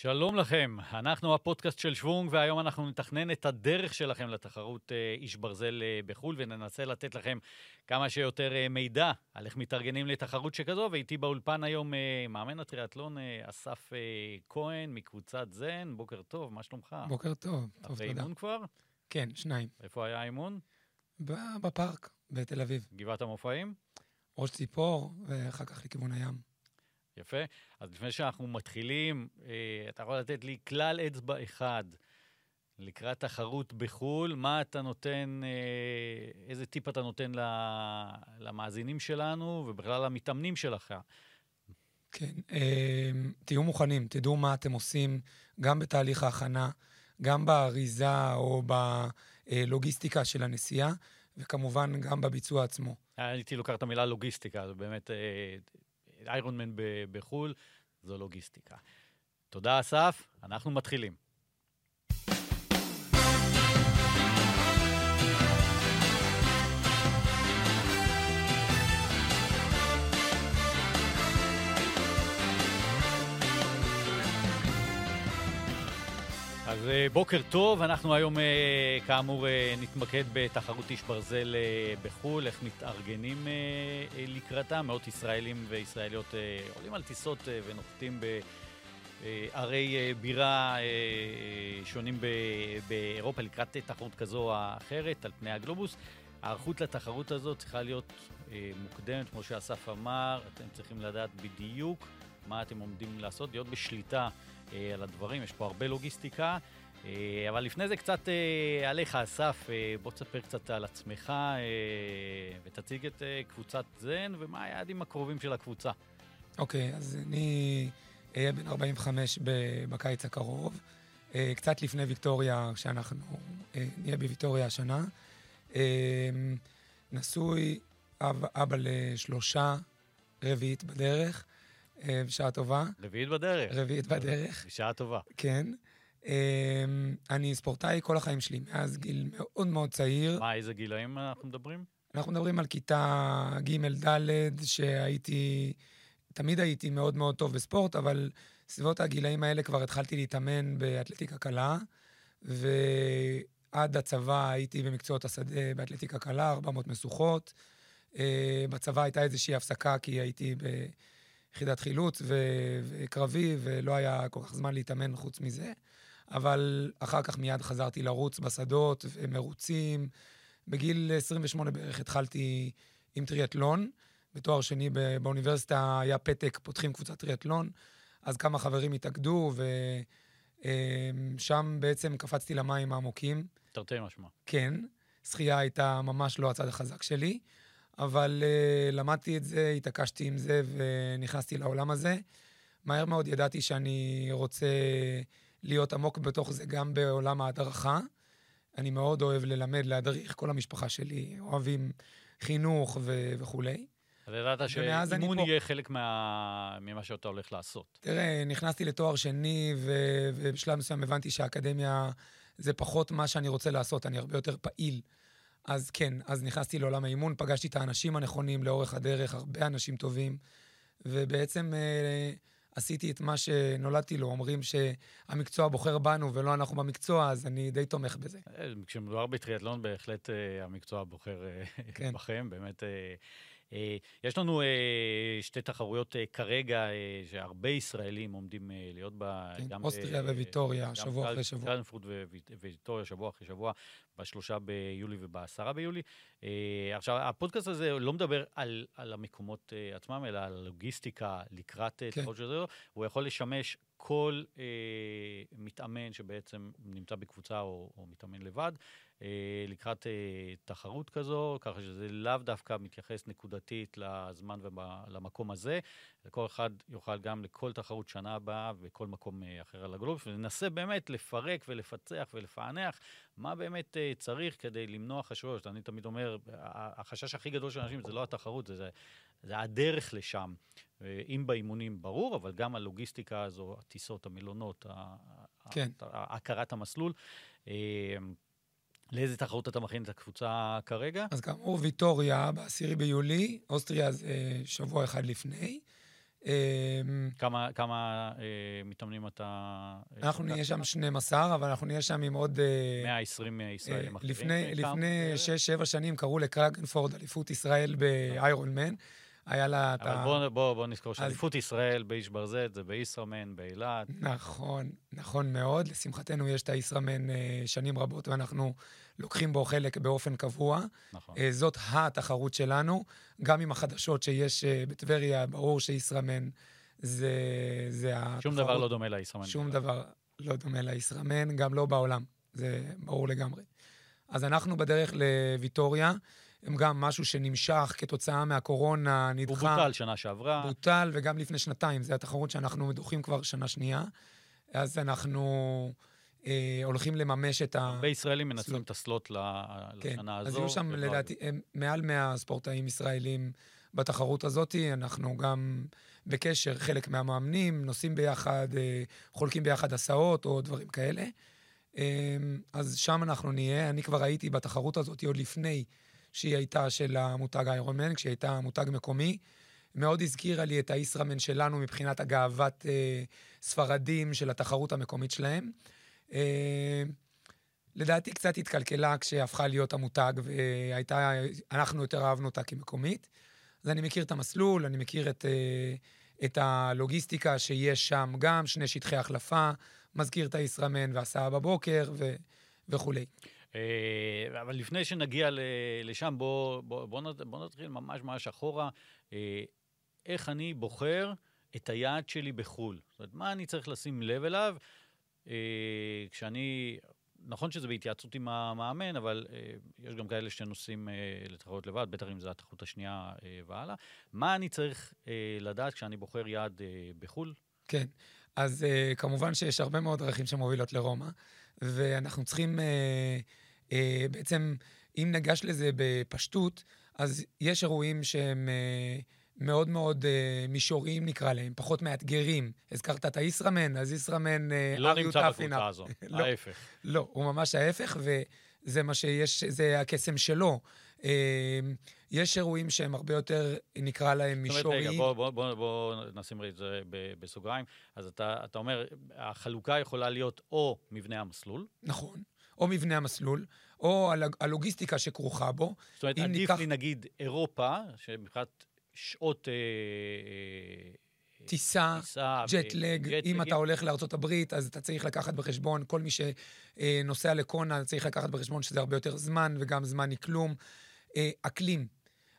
שלום לכם, אנחנו הפודקאסט של שוונג, והיום אנחנו נתכנן את הדרך שלכם לתחרות אה, איש ברזל אה, בחו"ל, וננסה לתת לכם כמה שיותר אה, מידע על איך מתארגנים לתחרות שכזו, ואיתי באולפן היום מאמן הטריאטלון אסף כהן מקבוצת זן, בוקר טוב, מה שלומך? בוקר טוב, טוב, תודה. אחרי אימון כבר? כן, שניים. איפה היה האימון? בפארק, בתל אביב. גבעת המופעים? ראש ציפור, ואחר כך לכיוון הים. יפה. אז לפני שאנחנו מתחילים, אה, אתה יכול לתת לי כלל אצבע אחד לקראת תחרות בחו"ל, מה אתה נותן, אה, איזה טיפ אתה נותן למאזינים שלנו ובכלל למתאמנים שלך? כן, אה, תהיו מוכנים, תדעו מה אתם עושים, גם בתהליך ההכנה, גם באריזה או בלוגיסטיקה של הנסיעה, וכמובן גם בביצוע עצמו. הייתי לוקח את המילה לוגיסטיקה, זה באמת איירון מן בחו"ל, זו לוגיסטיקה. תודה, אסף, אנחנו מתחילים. אז אה, בוקר טוב, אנחנו היום אה, כאמור אה, נתמקד בתחרות איש ברזל בחו"ל, איך מתארגנים לקראתה. מאות ישראלים וישראליות עולים על טיסות ונוחתים בערי בירה שונים באירופה לקראת תחרות כזו או אחרת על פני הגלובוס. ההיערכות לתחרות הזאת צריכה להיות מוקדמת, כמו שאסף אמר, אתם צריכים לדעת בדיוק מה אתם עומדים לעשות, להיות בשליטה. אה, על הדברים, יש פה הרבה לוגיסטיקה. אה, אבל לפני זה קצת אה, עליך, אסף, בוא תספר קצת על עצמך ותציג את קבוצת זן ומה היעדים הקרובים של הקבוצה. אוקיי, okay, אז אני אהיה בן 45 בקיץ הקרוב, קצת לפני ויקטוריה, שאנחנו נהיה בוויקטוריה השנה. נשוי, אב, אבא לשלושה, רביעית בדרך. אה, בשעה טובה. רביעית בדרך. רביעית בדרך. בשעה טובה. כן. אה, אני ספורטאי כל החיים שלי, מאז גיל מאוד מאוד צעיר. מה, איזה גילאים אנחנו מדברים? אנחנו מדברים על כיתה ג'-ד', שהייתי, תמיד הייתי מאוד מאוד טוב בספורט, אבל סביבות הגילאים האלה כבר התחלתי להתאמן באתלטיקה קלה, ועד הצבא הייתי במקצועות השדה באתלטיקה קלה, 400 משוכות. אה, בצבא הייתה איזושהי הפסקה, כי הייתי ב... יחידת חילוץ וקרבי, ולא היה כל כך זמן להתאמן חוץ מזה. אבל אחר כך מיד חזרתי לרוץ בשדות ומרוצים. בגיל 28 בערך התחלתי עם טריאטלון. בתואר שני באוניברסיטה היה פתק, פותחים קבוצת טריאטלון. אז כמה חברים התאגדו, ושם בעצם קפצתי למים העמוקים. תרתי משמע. כן. שחייה הייתה ממש לא הצד החזק שלי. אבל uh, למדתי את זה, התעקשתי עם זה ונכנסתי לעולם הזה. מהר מאוד ידעתי שאני רוצה להיות עמוק בתוך זה גם בעולם ההדרכה. אני מאוד אוהב ללמד, להדריך, כל המשפחה שלי אוהבים חינוך ו- וכולי. אז ידעת שאימון יהיה חלק מה... ממה שאתה הולך לעשות. תראה, נכנסתי לתואר שני, ו... ובשלב מסוים הבנתי שהאקדמיה זה פחות מה שאני רוצה לעשות, אני הרבה יותר פעיל. אז כן, אז נכנסתי לעולם האימון, פגשתי את האנשים הנכונים לאורך הדרך, הרבה אנשים טובים, ובעצם אה, עשיתי את מה שנולדתי לו. אומרים שהמקצוע בוחר בנו ולא אנחנו במקצוע, אז אני די תומך בזה. אה, כשמדובר בטריאטלון, בהחלט אה, המקצוע בוחר אה, כן. בכם, באמת. אה, אה, יש לנו אה, שתי תחרויות כרגע, שהרבה ישראלים עומדים להיות בה. כן, גם אוסטריה וויטוריה, שבוע אחרי שבוע. קלנפורט וויטוריה, שבוע אחרי שבוע, בשלושה ביולי ובעשרה ביולי. עכשיו, הפודקאסט הזה לא מדבר על, על המקומות עצמם, אלא על הלוגיסטיקה לקראת כן. תחרות של זה. הוא יכול לשמש כל אה, מתאמן שבעצם נמצא בקבוצה או, או מתאמן לבד, אה, לקראת אה, תחרות כזו, ככה שזה לאו דווקא מתייחס נקודתית לזמן ולמקום הזה. כל אחד יוכל גם לכל תחרות שנה הבאה וכל מקום אה, אחר על הגלובוס, וננסה באמת לפרק ולפצח ולפענח מה באמת אה, צריך כדי למנוע חששות. אני תמיד אומר, החשש הכי גדול של אנשים זה לא התחרות, זה, זה, זה הדרך לשם. אם באימונים ברור, אבל גם הלוגיסטיקה הזו, הטיסות, המלונות, כן. הכרת המסלול. אה, לאיזה תחרות אתה מכין את הקבוצה כרגע? אז כאמור, ויטוריה ב-10 ביולי, אוסטריה זה שבוע אחד לפני. כמה, כמה אה, מתאמנים אתה... אה, אנחנו נהיה שם 12, אבל אנחנו נהיה שם עם עוד... אה, 120 ישראלים אחרים. לפני, לפני 6-7 שנים קראו לקרגנפורד אליפות ישראל באיירון מן. היה לה את ה... אבל בוא, בוא, בוא נזכור שאליפות אז... ישראל באיש ברזת זה בישראמן, באילת. נכון, נכון מאוד. לשמחתנו יש את הישראמן שנים רבות, ואנחנו לוקחים בו חלק באופן קבוע. נכון. זאת התחרות שלנו. גם עם החדשות שיש בטבריה, ברור שישראמן זה, זה התחרות. שום דבר לא דומה לישראמן. שום דבר לא דומה לישראמן, גם לא בעולם. זה ברור לגמרי. אז אנחנו בדרך לוויטוריה. הם גם משהו שנמשך כתוצאה מהקורונה, נדחה. הוא בוטל שנה שעברה. בוטל, וגם לפני שנתיים. זו התחרות שאנחנו דוחים כבר שנה שנייה. אז אנחנו אה, הולכים לממש את ה... הרבה ישראלים מנצלים את הסלוט כן. לשנה הזו. אז יהיו שם, לדעתי, מעל 100 ספורטאים ישראלים בתחרות הזאת. אנחנו גם בקשר, חלק מהמאמנים, נוסעים ביחד, אה, חולקים ביחד הסעות או דברים כאלה. אה, אז שם אנחנו נהיה. אני כבר הייתי בתחרות הזאת עוד לפני שהיא הייתה של המותג איירומן, כשהיא הייתה מותג מקומי. מאוד הזכירה לי את הישראמן שלנו מבחינת הגאוות אה, ספרדים של התחרות המקומית שלהם. אה, לדעתי קצת התקלקלה כשהפכה להיות המותג, והייתה, אנחנו יותר אהבנו אותה כמקומית. אז אני מכיר את המסלול, אני מכיר את, אה, את הלוגיסטיקה שיש שם גם, שני שטחי החלפה, מזכיר את הישראמן והסעה בבוקר ו, וכולי. אה, אבל לפני שנגיע לשם, בואו בוא, בוא, בוא נתחיל ממש ממש אחורה. אה, איך אני בוחר את היעד שלי בחו"ל? זאת אומרת, מה אני צריך לשים לב אליו כשאני נכון שזה בהתייעצות עם המאמן, אבל אה, יש גם כאלה שנוסעים אה, לתחרות לבד, בטח אם זו התחרות השנייה אה, והלאה. מה אני צריך אה, לדעת כשאני בוחר יעד אה, בחו"ל? כן, אז אה, כמובן שיש הרבה מאוד דרכים שמובילות לרומא, ואנחנו צריכים אה, אה, בעצם, אם ניגש לזה בפשטות, אז יש אירועים שהם... אה, מאוד מאוד uh, מישוריים נקרא להם, פחות מאתגרים. הזכרת את הישראמן, אז ישראמן... Uh, לא נמצא בקבוצה הזו, לא, ההפך. לא, הוא ממש ההפך, וזה מה שיש, זה הקסם שלו. Uh, יש אירועים שהם הרבה יותר, נקרא להם מישוריים. זאת אומרת, רגע, בוא, בוא, בוא, בוא נשים את זה בסוגריים. אז אתה, אתה אומר, החלוקה יכולה להיות או מבנה המסלול. נכון. או מבנה המסלול, או הלוגיסטיקה שכרוכה בו. זאת אומרת, עדיף ניקח... לי נגיד אירופה, שמבחינת שעות... אה, אה, טיסה, ג'טלג, אם אתה הולך לארה"ב, אז אתה צריך לקחת בחשבון, כל מי שנוסע לקונה צריך לקחת בחשבון שזה הרבה יותר זמן, וגם זמן מכלום. אה, אקלים.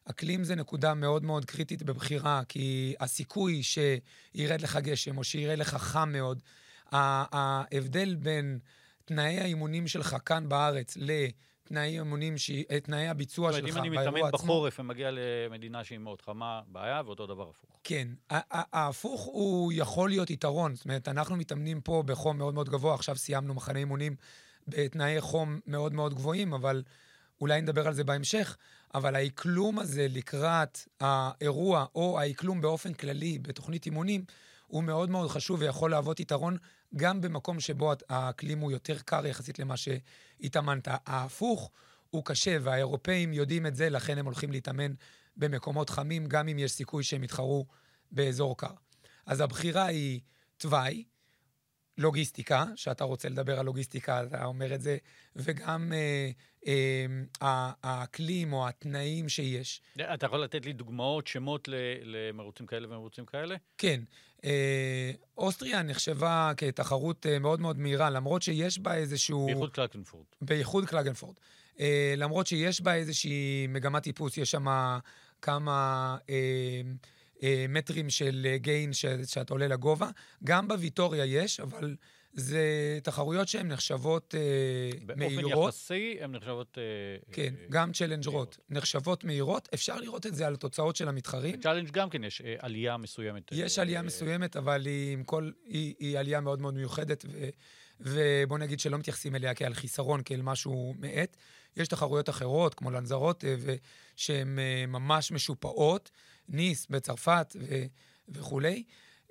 אקלים זה נקודה מאוד מאוד קריטית בבחירה, כי הסיכוי שירד לך גשם או שירד לך חם מאוד, ההבדל בין תנאי האימונים שלך כאן בארץ ל... תנאי אימונים, ש... אה, תנאי הביצוע שלך באירוע עצמו. אם אני מתאמן בחורף ומגיע למדינה שהיא מאוד חמה, בעיה, ואותו דבר הפוך. כן. ההפוך הוא יכול להיות יתרון. זאת אומרת, אנחנו מתאמנים פה בחום מאוד מאוד גבוה, עכשיו סיימנו מחנה אימונים בתנאי חום מאוד מאוד גבוהים, אבל אולי נדבר על זה בהמשך. אבל האקלום הזה לקראת האירוע, או האקלום באופן כללי בתוכנית אימונים, הוא מאוד מאוד חשוב ויכול להוות יתרון גם במקום שבו האקלים הוא יותר קר יחסית למה שהתאמנת. ההפוך הוא קשה, והאירופאים יודעים את זה, לכן הם הולכים להתאמן במקומות חמים, גם אם יש סיכוי שהם יתחרו באזור קר. אז הבחירה היא תוואי, לוגיסטיקה, שאתה רוצה לדבר על לוגיסטיקה, אתה אומר את זה, וגם אה, אה, האקלים או התנאים שיש. אתה יכול לתת לי דוגמאות, שמות למרוצים כאלה ומרוצים כאלה? כן. אה, אוסטריה נחשבה כתחרות אה, מאוד מאוד מהירה, למרות שיש בה איזשהו... בייחוד קלגנפורד. בייחוד קלגנפורד. אה, למרות שיש בה איזושהי מגמת טיפוס, יש שם כמה... מטרים של גיין ש, שאתה עולה לגובה. גם בוויטוריה יש, אבל זה תחרויות שהן נחשבות אה, מהירות. באופן יחסי הן נחשבות... אה, כן, אה, גם צ'לנג'רות נחשבות מהירות. אפשר לראות את זה על התוצאות של המתחרים. בצ'לנג' גם כן יש אה, עלייה מסוימת. יש אה, עלייה אה, מסוימת, אבל היא, כל, היא, היא עלייה מאוד מאוד מיוחדת, ו, ובוא נגיד שלא מתייחסים אליה כעל חיסרון, כאל משהו מאט. יש תחרויות אחרות, כמו לנזרות, אה, שהן אה, ממש משופעות. ניס בצרפת ו- וכולי.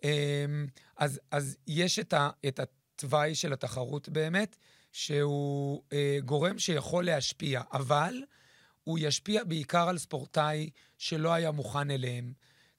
אמ, אז, אז יש את, ה, את התוואי של התחרות באמת, שהוא אה, גורם שיכול להשפיע, אבל הוא ישפיע בעיקר על ספורטאי שלא היה מוכן אליהם.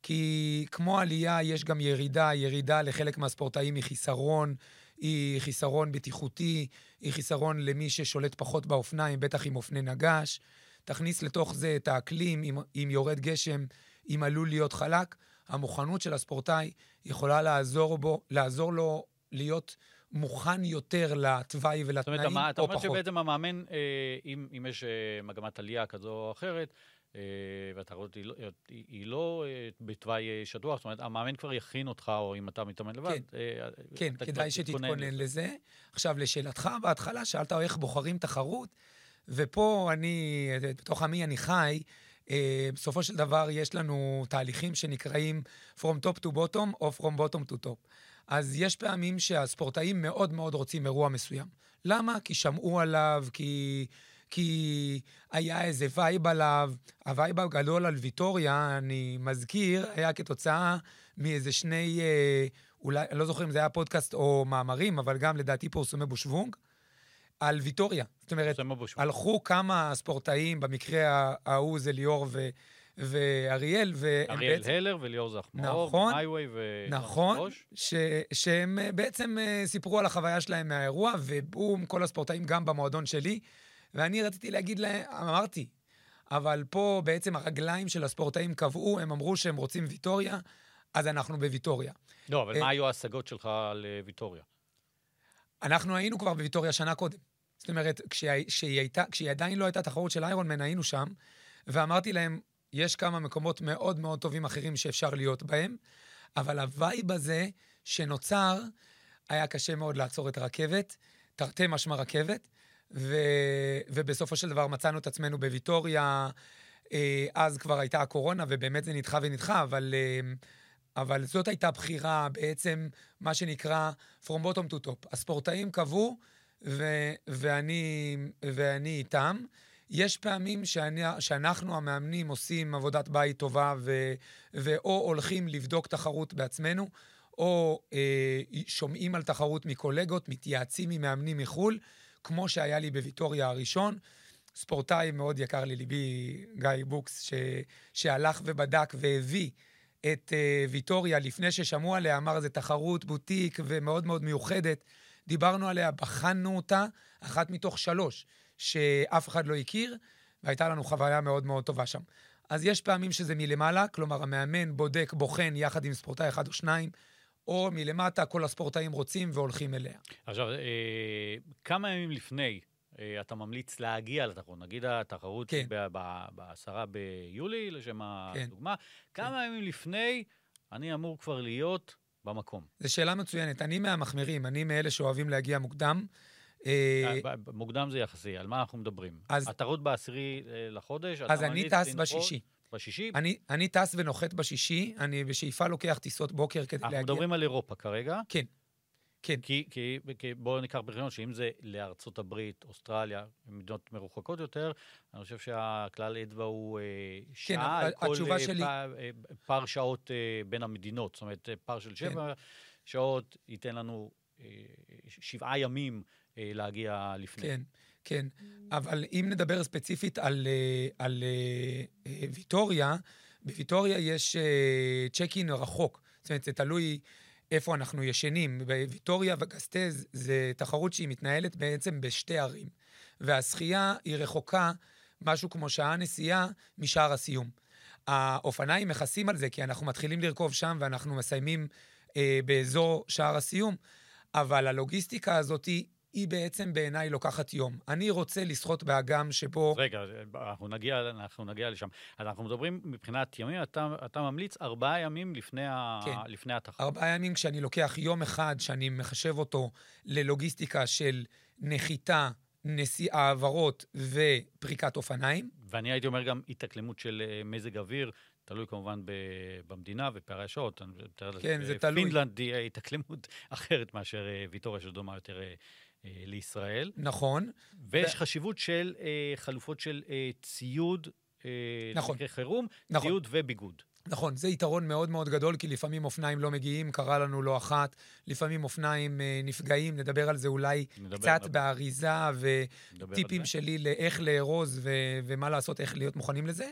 כי כמו עלייה, יש גם ירידה. ירידה לחלק מהספורטאים היא חיסרון, היא חיסרון בטיחותי, היא חיסרון למי ששולט פחות באופניים, בטח עם אופני נגש. תכניס לתוך זה את האקלים, אם, אם יורד גשם, אם עלול להיות חלק. המוכנות של הספורטאי יכולה לעזור, בו, לעזור לו להיות מוכן יותר לתוואי ולתנאים, זאת אומרת, או אתה אומר שבעצם המאמן, אה, אם, אם יש אה, מגמת עלייה כזו או אחרת, אה, והתחרות היא לא, היא, היא לא בתוואי שטוח, זאת אומרת, המאמן כבר יכין אותך, או אם אתה מתאמן לבד. כן, כן כדאי שתתכונן לזה. לזה. עכשיו, לשאלתך בהתחלה, שאלת איך בוחרים תחרות, ופה אני, בתוך עמי אני חי, בסופו של דבר יש לנו תהליכים שנקראים From Top to Bottom או From Bottom to Top. אז יש פעמים שהספורטאים מאוד מאוד רוצים אירוע מסוים. למה? כי שמעו עליו, כי, כי היה איזה וייב עליו. הווייב הגדול על ויטוריה, אני מזכיר, היה כתוצאה מאיזה שני, אה, אולי, אני לא זוכר אם זה היה פודקאסט או מאמרים, אבל גם לדעתי פורסומי בושוונג, על ויטוריה. זאת אומרת, הלכו כמה ספורטאים, במקרה ההוא זה ליאור ו... ואריאל, והם אריאל בעצם... הלר וליאור זחמור, נכון, היווי ו... נכון, ש... שהם אה, בעצם אה, סיפרו על החוויה שלהם מהאירוע, ובום, כל הספורטאים גם במועדון שלי. ואני רציתי להגיד להם, אמרתי, אבל פה בעצם הרגליים של הספורטאים קבעו, הם אמרו שהם רוצים ויטוריה, אז אנחנו בוויטוריה. לא, אבל אה, מה היו ההשגות שלך על ויטוריה? אנחנו היינו כבר בוויטוריה שנה קודם. זאת אומרת, כשהיא, הייתה, כשהיא עדיין לא הייתה תחרות של איירון מן, היינו שם, ואמרתי להם, יש כמה מקומות מאוד מאוד טובים אחרים שאפשר להיות בהם, אבל הווייב הזה שנוצר, היה קשה מאוד לעצור את הרכבת, תרתי משמע רכבת, ו... ובסופו של דבר מצאנו את עצמנו בוויטוריה, אה, אז כבר הייתה הקורונה, ובאמת זה נדחה ונדחה, אבל, אה, אבל זאת הייתה בחירה, בעצם, מה שנקרא From Bottom to Top. הספורטאים קבעו, ו... ואני, ואני איתם. יש פעמים שאני, שאנחנו המאמנים עושים עבודת בית טובה ו, ואו הולכים לבדוק תחרות בעצמנו, או אה, שומעים על תחרות מקולגות, מתייעצים עם מאמנים מחו"ל, כמו שהיה לי בוויטוריה הראשון. ספורטאי מאוד יקר לליבי, גיא בוקס, ש, שהלך ובדק והביא את אה, ויטוריה לפני ששמעו עליה, אמר, זו תחרות בוטיק ומאוד מאוד מיוחדת. דיברנו עליה, בחנו אותה, אחת מתוך שלוש. שאף אחד לא הכיר, והייתה לנו חוויה מאוד מאוד טובה שם. אז יש פעמים שזה מלמעלה, כלומר המאמן בודק, בוחן יחד עם ספורטאי אחד או שניים, או מלמטה כל הספורטאים רוצים והולכים אליה. עכשיו, אה, כמה ימים לפני אה, אתה ממליץ להגיע לתחרות? נגיד התחרות כן. בעשרה ביולי, לשם כן. הדוגמה, כמה כן. ימים לפני אני אמור כבר להיות במקום? זו שאלה מצוינת. אני מהמחמירים, אני מאלה שאוהבים להגיע מוקדם. אה, אה, מוקדם זה יחסי, על מה אנחנו מדברים? אז... התרות בעשירי אה, לחודש? אז אני טס בשישי. בשישי? אני, אני טס ונוחת בשישי, אני בשאיפה לוקח טיסות בוקר כדי אנחנו להגיע. אנחנו מדברים על אירופה כרגע. כן, כן. כי, כי, כי בואו ניקח בחשבון שאם זה לארצות הברית, אוסטרליה, מדינות מרוחקות יותר, אני חושב שהכלל אצבע הוא שעה כן, על כל התשובה שלי... פער, פער שעות בין המדינות. זאת אומרת, פער של שבע כן. שעות ייתן לנו שבעה ימים אה, להגיע לפני. כן, כן. אבל אם נדבר ספציפית על, אה, על אה, ויטוריה, בוויטוריה יש צ'ק אין רחוק. זאת אומרת, זה תלוי איפה אנחנו ישנים. בוויטוריה וגסטז זה תחרות שהיא מתנהלת בעצם בשתי ערים. והשחייה היא רחוקה משהו כמו שעה נסיעה משער הסיום. האופניים מכסים על זה, כי אנחנו מתחילים לרכוב שם ואנחנו מסיימים אה, באזור שער הסיום, אבל הלוגיסטיקה הזאת היא היא בעצם בעיניי לוקחת יום. אני רוצה לשחות באגם שבו... רגע, אנחנו נגיע, אנחנו נגיע לשם. אז אנחנו מדברים מבחינת ימים, אתה, אתה ממליץ ארבעה ימים לפני, כן. ה, לפני התחרות. ארבעה ימים כשאני לוקח יום אחד, שאני מחשב אותו ללוגיסטיקה של נחיתה, נסיעה, העברות ופריקת אופניים. ואני הייתי אומר גם התאקלמות של אה, מזג אוויר. תלוי כמובן במדינה ופערי השעות. כן, זה תלוי. פינלנד היא התאקלמות אחרת מאשר אה, ויטוריה, שדומה יותר אה, לישראל. נכון. ויש ו... חשיבות של אה, חלופות של אה, ציוד, אה, נכון. למקרה חירום, נכון. ציוד וביגוד. נכון, זה יתרון מאוד מאוד גדול, כי לפעמים אופניים לא מגיעים, קרה לנו לא אחת, לפעמים אופניים אה, נפגעים, נדבר על זה אולי נדבר, קצת נדבר. באריזה, וטיפים שלי לאיך לארוז ו- ומה לעשות, איך להיות מוכנים לזה.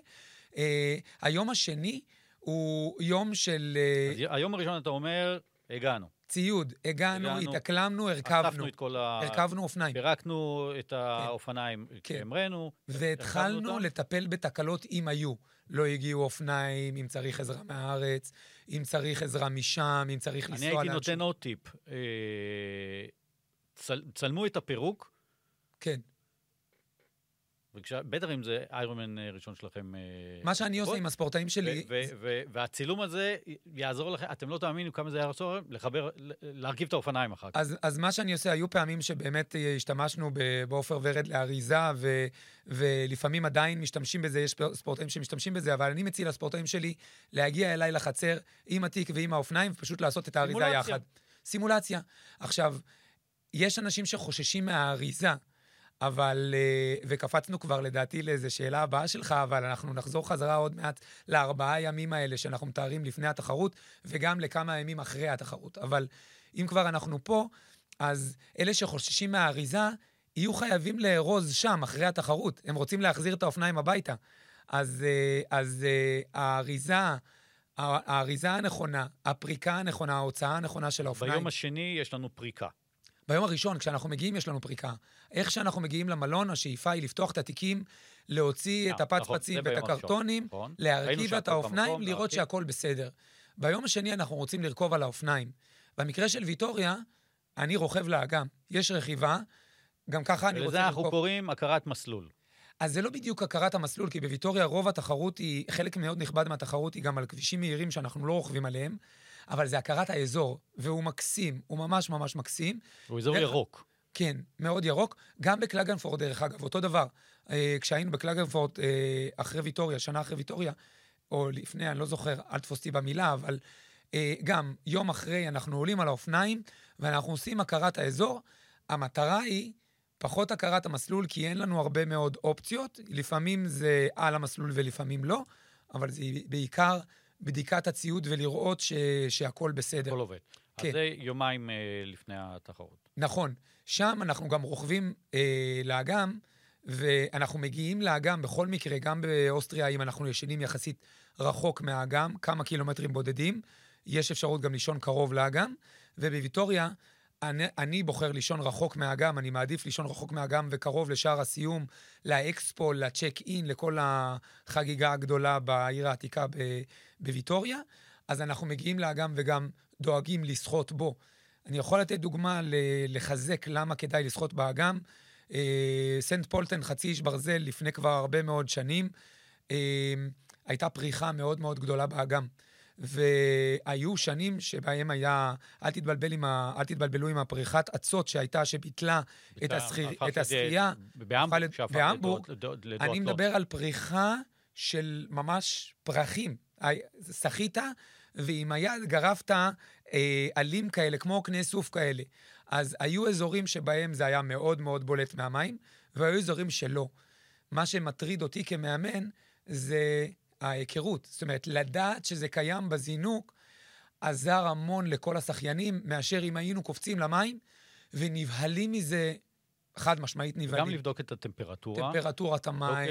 אה, היום השני הוא יום של... אז היום הראשון אתה אומר, הגענו. ציוד, הגענו, הגענו התאקלמנו, הרכבנו. אספנו את כל ה... הרכבנו אופניים. פירקנו את האופניים כן. כשהמראנו. והתחלנו לטפל בתקלות אם היו. לא הגיעו אופניים, אם צריך עזרה מהארץ, אם צריך עזרה משם, אם צריך לנסוע לאנשהו. אני הייתי נותן עוד טיפ. אה, צל, צלמו את הפירוק. כן. בטח אם זה איירומן אה, ראשון שלכם. אה, מה שאני עושה עם הספורטאים שלי... והצילום הזה יעזור לכם, אתם לא תאמינו כמה זה יעזור לחבר, להרכיב את האופניים אחר כך. אז מה שאני עושה, היו פעמים שבאמת אה, השתמשנו בעופר ורד לאריזה, ולפעמים עדיין משתמשים בזה, יש ספורטאים שמשתמשים בזה, אבל אני מציע לספורטאים שלי להגיע אליי לחצר עם התיק ועם האופניים, ופשוט לעשות את האריזה יחד. סימולציה. עכשיו, יש אנשים שחוששים מהאריזה. אבל, אה, וקפצנו כבר לדעתי לאיזו שאלה הבאה שלך, אבל אנחנו נחזור חזרה עוד מעט לארבעה ימים האלה שאנחנו מתארים לפני התחרות, וגם לכמה ימים אחרי התחרות. אבל אם כבר אנחנו פה, אז אלה שחוששים מהאריזה, יהיו חייבים לארוז שם, אחרי התחרות. הם רוצים להחזיר את האופניים הביתה. אז, אה, אז אה, האריזה... האריזה הנכונה, הפריקה הנכונה, ההוצאה הנכונה של האופניים. ביום השני יש לנו פריקה. ביום הראשון, כשאנחנו מגיעים, יש לנו פריקה. איך שאנחנו מגיעים למלון, השאיפה היא לפתוח את התיקים, להוציא את אה, הפצפצים נכון, ואת הקרטונים, נכון. להרכיב את האופניים, לראות שהכול בסדר. ביום השני אנחנו רוצים לרכוב על האופניים. במקרה של ויטוריה, אני רוכב לאגם. יש רכיבה, גם ככה אני רוצה לרכוב... ולזה אנחנו קוראים הכרת מסלול. אז זה לא בדיוק הכרת המסלול, כי בוויטוריה רוב התחרות היא, חלק מאוד נכבד מהתחרות היא גם על כבישים מהירים שאנחנו לא רוכבים עליהם. אבל זה הכרת האזור, והוא מקסים, הוא ממש ממש מקסים. הוא אזור דרך... ירוק. כן, מאוד ירוק. גם בקלגנפורד, דרך אגב, אותו דבר. אה, כשהיינו בקלגנפורד אה, אחרי ויטוריה, שנה אחרי ויטוריה, או לפני, אני לא זוכר, אל תפוס אותי במילה, אבל אה, גם יום אחרי אנחנו עולים על האופניים, ואנחנו עושים הכרת האזור. המטרה היא פחות הכרת המסלול, כי אין לנו הרבה מאוד אופציות. לפעמים זה על המסלול ולפעמים לא, אבל זה בעיקר בדיקת הציוד ולראות ש, שהכול בסדר. הכל עובד. כן. אז זה יומיים אה, לפני התחרות. נכון. שם אנחנו גם רוכבים אה, לאגם, ואנחנו מגיעים לאגם בכל מקרה, גם באוסטריה, אם אנחנו ישנים יחסית רחוק מהאגם, כמה קילומטרים בודדים, יש אפשרות גם לישון קרוב לאגם, ובוויטוריה, אני, אני בוחר לישון רחוק מהאגם, אני מעדיף לישון רחוק מהאגם וקרוב לשער הסיום, לאקספו, לצ'ק אין, לכל החגיגה הגדולה בעיר העתיקה בוויטוריה. אז אנחנו מגיעים לאגם וגם דואגים לשחות בו. אני יכול לתת דוגמה לחזק למה כדאי לשחות באגם. אה, סנט פולטן, חצי איש ברזל, לפני כבר הרבה מאוד שנים, אה, הייתה פריחה מאוד מאוד גדולה באגם. והיו שנים שבהם היה, אל, תתבלבל עם ה, אל תתבלבלו עם הפריחת אצות שהייתה, שביטלה את, השחיר, את השחייה. בהמבורג. אני מדבר על פריחה של ממש פרחים. שחית, ועם היד גרפת אה, עלים כאלה, כמו קנה סוף כאלה. אז היו אזורים שבהם זה היה מאוד מאוד בולט מהמים, והיו אזורים שלא. מה שמטריד אותי כמאמן זה ההיכרות. זאת אומרת, לדעת שזה קיים בזינוק עזר המון לכל השחיינים, מאשר אם היינו קופצים למים ונבהלים מזה חד משמעית נבהלים. גם לבדוק את הטמפרטורה. טמפרטורת המים, אה,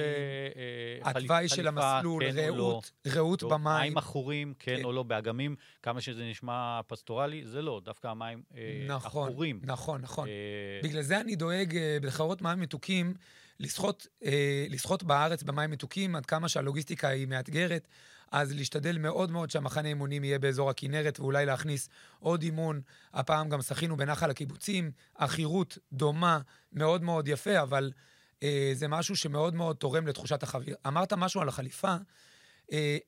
אה, התוואי של המסלול, כן רעות, לא. רעות לא, במים. מים עכורים, כן, כן או לא, באגמים, כמה שזה נשמע פסטורלי, זה לא, דווקא המים אה, נכון, עכורים. נכון, נכון. בגלל זה אני דואג בחברות מים מתוקים. לשחות, אה, לשחות בארץ במים מתוקים, עד כמה שהלוגיסטיקה היא מאתגרת, אז להשתדל מאוד מאוד שהמחנה אימונים יהיה באזור הכנרת, ואולי להכניס עוד אימון. הפעם גם שחינו בנחל הקיבוצים, החירות דומה, מאוד מאוד יפה, אבל אה, זה משהו שמאוד מאוד תורם לתחושת החביר. אמרת משהו על החליפה,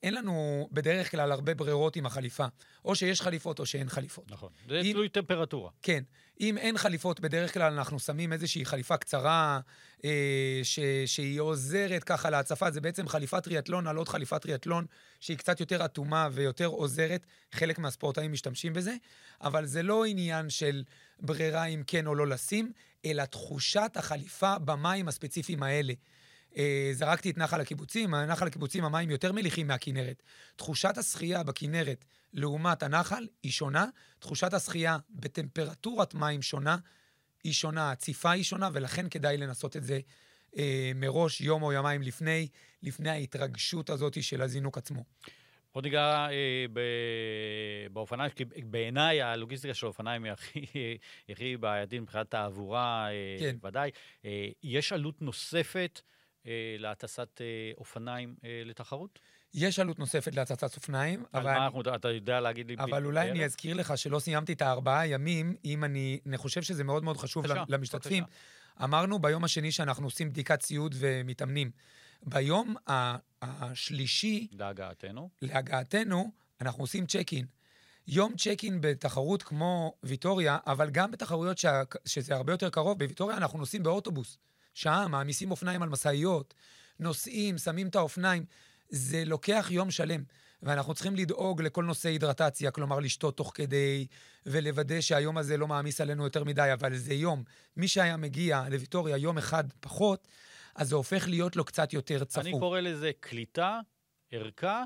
אין לנו בדרך כלל הרבה ברירות עם החליפה. או שיש חליפות או שאין חליפות. נכון, זה אם, תלוי טמפרטורה. כן. אם אין חליפות, בדרך כלל אנחנו שמים איזושהי חליפה קצרה, אה, ש, שהיא עוזרת ככה להצפה. זה בעצם חליפת טריאטלון על עוד חליפת טריאטלון, שהיא קצת יותר אטומה ויותר עוזרת. חלק מהספורטאים משתמשים בזה, אבל זה לא עניין של ברירה אם כן או לא לשים, אלא תחושת החליפה במים הספציפיים האלה. אה, זרקתי את נחל הקיבוצים, נחל הקיבוצים המים יותר מליחים מהכינרת. תחושת השחייה בכינרת לעומת הנחל היא שונה, תחושת השחייה בטמפרטורת מים שונה, היא שונה, הציפה היא שונה, ולכן כדאי לנסות את זה אה, מראש, יום או יומיים לפני, לפני ההתרגשות הזאת של הזינוק עצמו. עוד ניגע אה, ב... באופניים, כי בעיניי הלוגיסטיקה של האופניים היא הכי, הכי בעייתית מבחינת תעבורה, אה, כן. ודאי. אה, יש עלות נוספת להטסת אה, אופניים אה, לתחרות? יש עלות נוספת להצצת אופניים, אבל... מה אנחנו, אתה יודע להגיד לי... אבל אולי אני אזכיר לך שלא סיימתי את הארבעה ימים, אם אני... אני חושב שזה מאוד מאוד חשוב למשתתפים. אמרנו ביום השני שאנחנו עושים בדיקת ציוד ומתאמנים. ביום השלישי... להגעתנו. להגעתנו, אנחנו עושים צ'ק אין. יום צ'ק אין בתחרות כמו ויטוריה, אבל גם בתחרויות שה, שזה הרבה יותר קרוב, בוויטוריה אנחנו נוסעים באוטובוס. שעה, מעמיסים אופניים על משאיות, נוסעים, שמים את האופניים. זה לוקח יום שלם. ואנחנו צריכים לדאוג לכל נושא הידרטציה, כלומר לשתות תוך כדי, ולוודא שהיום הזה לא מעמיס עלינו יותר מדי, אבל זה יום. מי שהיה מגיע לוויטוריה יום אחד פחות, אז זה הופך להיות לו קצת יותר צפוף. אני קורא לזה קליטה, ערכה,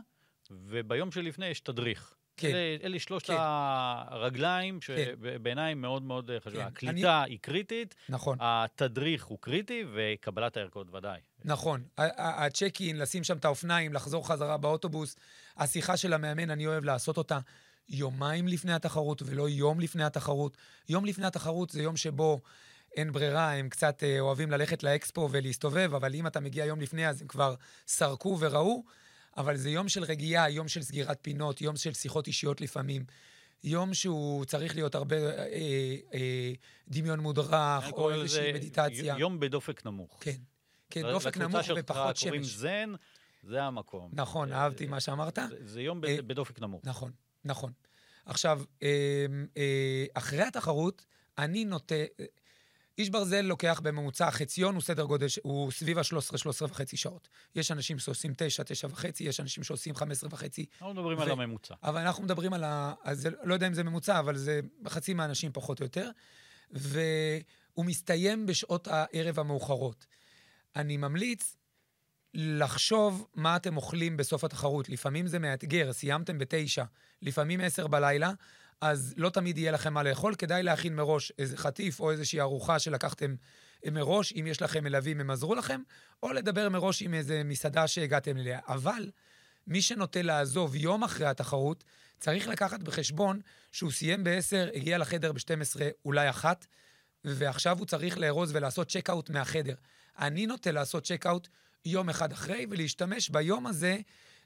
וביום שלפני יש תדריך. כן. אלה, אלה שלושת כן. הרגליים שבעיניי כן. מאוד מאוד חשובה. כן. הקליטה אני... היא קריטית, נכון. התדריך הוא קריטי, וקבלת הערכות ודאי. נכון. הצ'ק אין, לשים שם את האופניים, לחזור חזרה באוטובוס, השיחה של המאמן, אני אוהב לעשות אותה יומיים לפני התחרות ולא יום לפני התחרות. יום לפני התחרות זה יום שבו... אין ברירה, הם קצת אה, אוהבים ללכת לאקספו ולהסתובב, אבל אם אתה מגיע יום לפני, אז הם כבר סרקו וראו. אבל זה יום של רגיעה, יום של סגירת פינות, יום של שיחות אישיות לפעמים. יום שהוא צריך להיות הרבה אה, אה, דמיון מודרך, או איזושהי מדיטציה. יום בדופק נמוך. כן, כן, דופק נמוך ופחות שמש. קוראים זן, זה המקום. נכון, אה, אהבתי מה שאמרת. זה, זה יום אה, בדופק נמוך. נכון, נכון. עכשיו, אה, אה, אחרי התחרות, אני נוטה... איש ברזל לוקח בממוצע, חציון הוא סדר גודל, הוא סביב ה-13, 13 וחצי שעות. יש אנשים שעושים 9, 9 וחצי, יש אנשים שעושים 15 וחצי. אנחנו מדברים ו... על הממוצע. אבל אנחנו מדברים על ה... אז לא יודע אם זה ממוצע, אבל זה חצי מהאנשים פחות או יותר. והוא מסתיים בשעות הערב המאוחרות. אני ממליץ לחשוב מה אתם אוכלים בסוף התחרות. לפעמים זה מאתגר, סיימתם בתשע, לפעמים עשר בלילה, אז לא תמיד יהיה לכם מה לאכול, כדאי להכין מראש איזה חטיף או איזושהי ארוחה שלקחתם מראש, אם יש לכם מלווים הם עזרו לכם, או לדבר מראש עם איזה מסעדה שהגעתם אליה. אבל מי שנוטה לעזוב יום אחרי התחרות, צריך לקחת בחשבון שהוא סיים ב-10, הגיע לחדר ב-12, אולי אחת, ועכשיו הוא צריך לארוז ולעשות צ'ק-אאוט מהחדר. אני נוטה לעשות צ'ק-אאוט יום אחד אחרי, ולהשתמש ביום הזה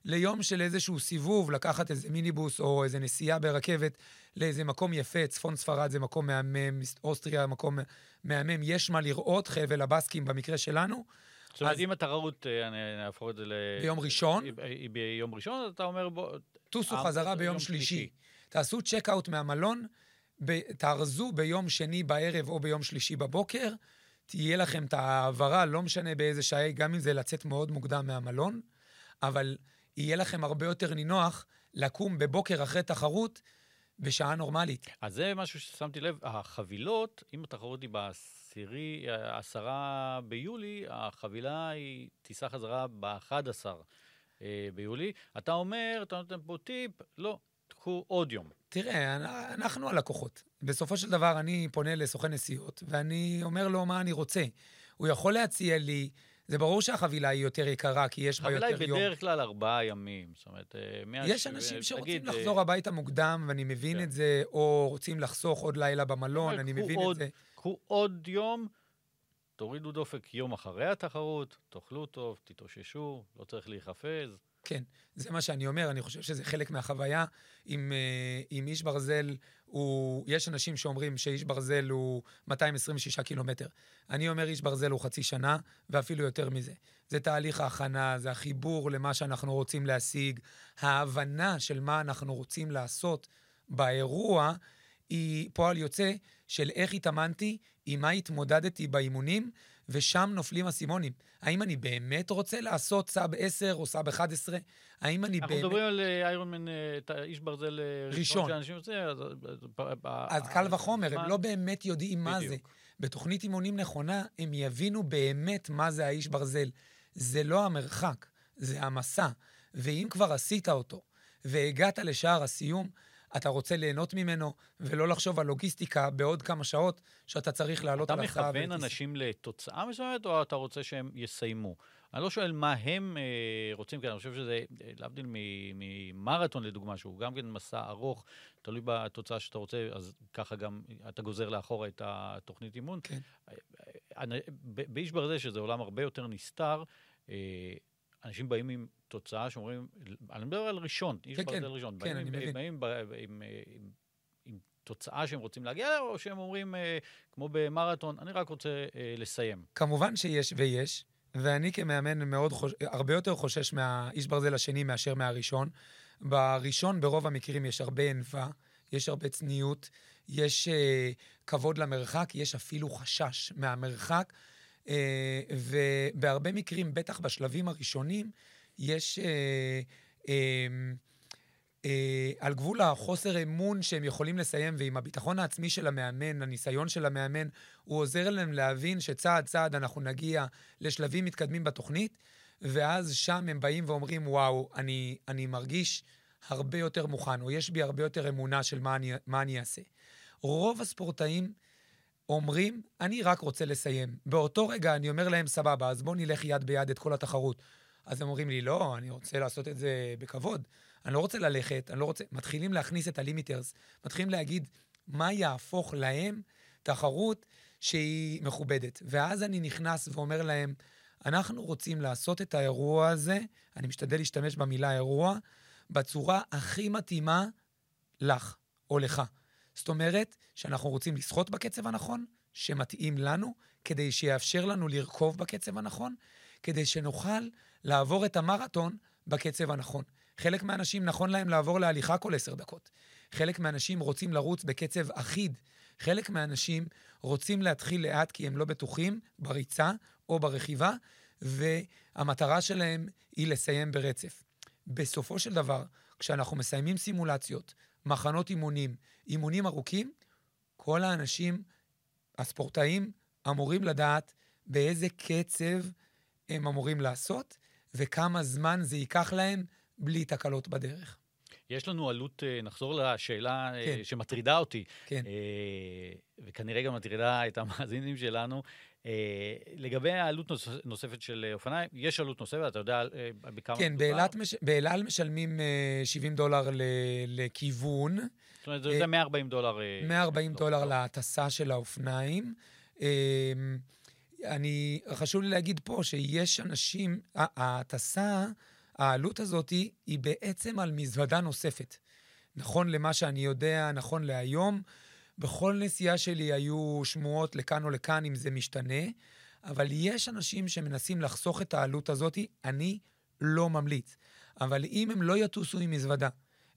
ליום של איזשהו סיבוב, לקחת איזה מיניבוס או איזה נסיעה ברכבת לאיזה מקום יפה, צפון ספרד זה מקום מהמם, אוסטריה מקום מהמם, יש מה לראות, חבל הבסקים במקרה שלנו. זאת אומרת, אם התחרות, אה, אני אהפוך את זה ל... ביום ראשון. היא ביום ראשון, אז אתה אומר בוא... טוסו חזרה ביום שלישי. תעשו צ'ק-אאוט מהמלון, תארזו ביום שני בערב או ביום שלישי בבוקר, תהיה לכם את ההעברה, לא משנה באיזה שעה, גם אם זה לצאת מאוד מוקדם מהמלון, אבל יהיה לכם הרבה יותר נינוח לקום בבוקר אחרי תחרות בשעה נורמלית. אז זה משהו ששמתי לב, החבילות, אם התחרות היא בעשירי, עשרה ביולי, החבילה היא טיסה חזרה ב-11 אה, ביולי. אתה אומר, אתה נותן פה טיפ, לא, קחו עוד יום. תראה, אנחנו הלקוחות. בסופו של דבר אני פונה לסוכן נסיעות, ואני אומר לו מה אני רוצה. הוא יכול להציע לי... זה ברור שהחבילה היא יותר יקרה, כי יש בה יותר יום. חבילה היא בדרך כלל ארבעה ימים. זאת אומרת, אה, יש אנשים שרוצים תגיד, לחזור הביתה מוקדם, ואני מבין כן. את זה, או רוצים לחסוך עוד לילה במלון, אני מבין עוד, את זה. קחו עוד יום, תורידו דופק יום אחרי התחרות, תאכלו טוב, תתאוששו, לא צריך להיחפז. כן, זה מה שאני אומר, אני חושב שזה חלק מהחוויה. עם, אה, עם איש ברזל, הוא, יש אנשים שאומרים שאיש ברזל הוא 226 קילומטר. אני אומר איש ברזל הוא חצי שנה, ואפילו יותר מזה. זה תהליך ההכנה, זה החיבור למה שאנחנו רוצים להשיג, ההבנה של מה אנחנו רוצים לעשות באירוע, היא פועל יוצא של איך התאמנתי, עם מה התמודדתי באימונים, ושם נופלים אסימונים. האם אני באמת רוצה לעשות סאב 10 או סאב 11? האם אני אנחנו באמת... אנחנו מדברים על איירון מן, אה, איש ברזל אה, ראשון. שאנשים יוצאים, אז... אז קל וחומר, הם לא באמת יודעים מה זה. בתוכנית אימונים נכונה, הם יבינו באמת מה זה האיש ברזל. זה לא המרחק, זה המסע. ואם כבר עשית אותו, והגעת לשער הסיום, אתה רוצה ליהנות ממנו, ולא לחשוב על לוגיסטיקה בעוד כמה שעות שאתה צריך לעלות על הסעה. אתה מכוון אנשים לתוצאה מסוימת, או אתה רוצה שהם יסיימו? אני לא שואל מה הם אה, רוצים, כי אני חושב שזה, אה, להבדיל ממרתון לדוגמה, שהוא גם כן מסע ארוך, תלוי בתוצאה שאתה רוצה, אז ככה גם אתה גוזר לאחורה את התוכנית אימון. כן. באיש ברזל, שזה עולם הרבה יותר נסתר, אנשים באים עם תוצאה שאומרים, אני מדבר על ראשון, איש כן, ברזל כן, ראשון. כן, אני מבין. באים עם, עם, עם, עם תוצאה שהם רוצים להגיע אליה, או שהם אומרים, אה, כמו במרתון, אני רק רוצה אה, לסיים. כמובן שיש ויש, ואני כמאמן מאוד חוש... הרבה יותר חושש מהאיש ברזל השני מאשר מהראשון. בראשון, ברוב המקרים, יש הרבה ענווה, יש הרבה צניעות, יש אה, כבוד למרחק, יש אפילו חשש מהמרחק. אה, ובהרבה מקרים, בטח בשלבים הראשונים, יש אה, אה, אה, על גבול החוסר אמון שהם יכולים לסיים, ועם הביטחון העצמי של המאמן, הניסיון של המאמן, הוא עוזר להם להבין שצעד צעד אנחנו נגיע לשלבים מתקדמים בתוכנית, ואז שם הם באים ואומרים, וואו, אני, אני מרגיש הרבה יותר מוכן, או יש בי הרבה יותר אמונה של מה אני, מה אני אעשה. רוב הספורטאים אומרים, אני רק רוצה לסיים. באותו רגע אני אומר להם, סבבה, אז בואו נלך יד ביד את כל התחרות. אז הם אומרים לי, לא, אני רוצה לעשות את זה בכבוד. אני לא רוצה ללכת, אני לא רוצה... מתחילים להכניס את הלימיטרס, מתחילים להגיד מה יהפוך להם תחרות שהיא מכובדת. ואז אני נכנס ואומר להם, אנחנו רוצים לעשות את האירוע הזה, אני משתדל להשתמש במילה אירוע, בצורה הכי מתאימה לך או לך. זאת אומרת שאנחנו רוצים לשחות בקצב הנכון, שמתאים לנו, כדי שיאפשר לנו לרכוב בקצב הנכון, כדי שנוכל לעבור את המרתון בקצב הנכון. חלק מהאנשים נכון להם לעבור להליכה כל עשר דקות. חלק מהאנשים רוצים לרוץ בקצב אחיד. חלק מהאנשים רוצים להתחיל לאט כי הם לא בטוחים בריצה או ברכיבה, והמטרה שלהם היא לסיים ברצף. בסופו של דבר, כשאנחנו מסיימים סימולציות, מחנות אימונים, אימונים ארוכים, כל האנשים, הספורטאים, אמורים לדעת באיזה קצב הם אמורים לעשות וכמה זמן זה ייקח להם בלי תקלות בדרך. יש לנו עלות, אה, נחזור לשאלה אה, כן. שמטרידה אותי, כן. אה, וכנראה גם מטרידה את המאזינים שלנו. לגבי העלות נוספת של אופניים, יש עלות נוספת, אתה יודע בכמה... כן, באל על משלמים 70 דולר לכיוון. זאת אומרת, זה 140 דולר. 140 דולר להטסה של האופניים. אני, חשוב לי להגיד פה שיש אנשים, ההטסה... העלות הזאת היא בעצם על מזוודה נוספת. נכון למה שאני יודע, נכון להיום, בכל נסיעה שלי היו שמועות לכאן או לכאן אם זה משתנה, אבל יש אנשים שמנסים לחסוך את העלות הזאת, אני לא ממליץ. אבל אם הם לא יטוסו עם מזוודה,